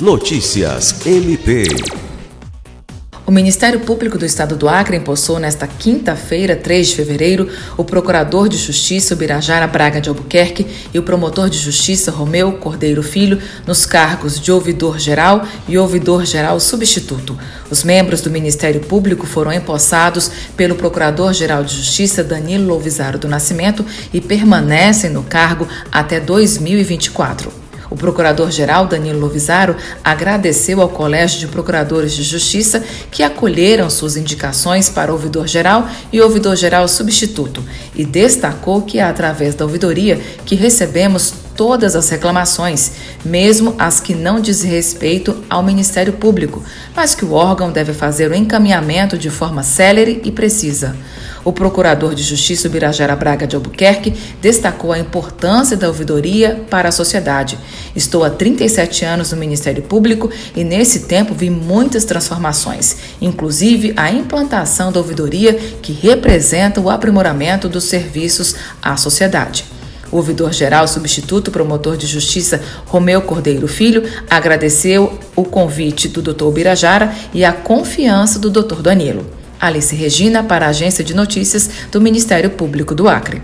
Notícias MP. O Ministério Público do Estado do Acre empossou nesta quinta-feira, 3 de fevereiro, o Procurador de Justiça Birajara Braga de Albuquerque e o Promotor de Justiça Romeu Cordeiro Filho nos cargos de ouvidor geral e ouvidor geral substituto. Os membros do Ministério Público foram empossados pelo Procurador-Geral de Justiça Danilo Louvisaro do Nascimento e permanecem no cargo até 2024. O procurador-geral Danilo Lovisaro agradeceu ao Colégio de Procuradores de Justiça que acolheram suas indicações para ouvidor-geral e ouvidor-geral substituto e destacou que é através da ouvidoria que recebemos todas as reclamações, mesmo as que não dizem respeito ao Ministério Público, mas que o órgão deve fazer o encaminhamento de forma célere e precisa. O procurador de Justiça Birajara Braga de Albuquerque destacou a importância da ouvidoria para a sociedade. Estou há 37 anos no Ministério Público e nesse tempo vi muitas transformações, inclusive a implantação da ouvidoria que representa o aprimoramento dos serviços à sociedade. O ouvidor-geral substituto promotor de justiça Romeu Cordeiro Filho agradeceu o convite do Dr. Birajara e a confiança do Dr. Danilo. Alice Regina para a Agência de Notícias do Ministério Público do Acre.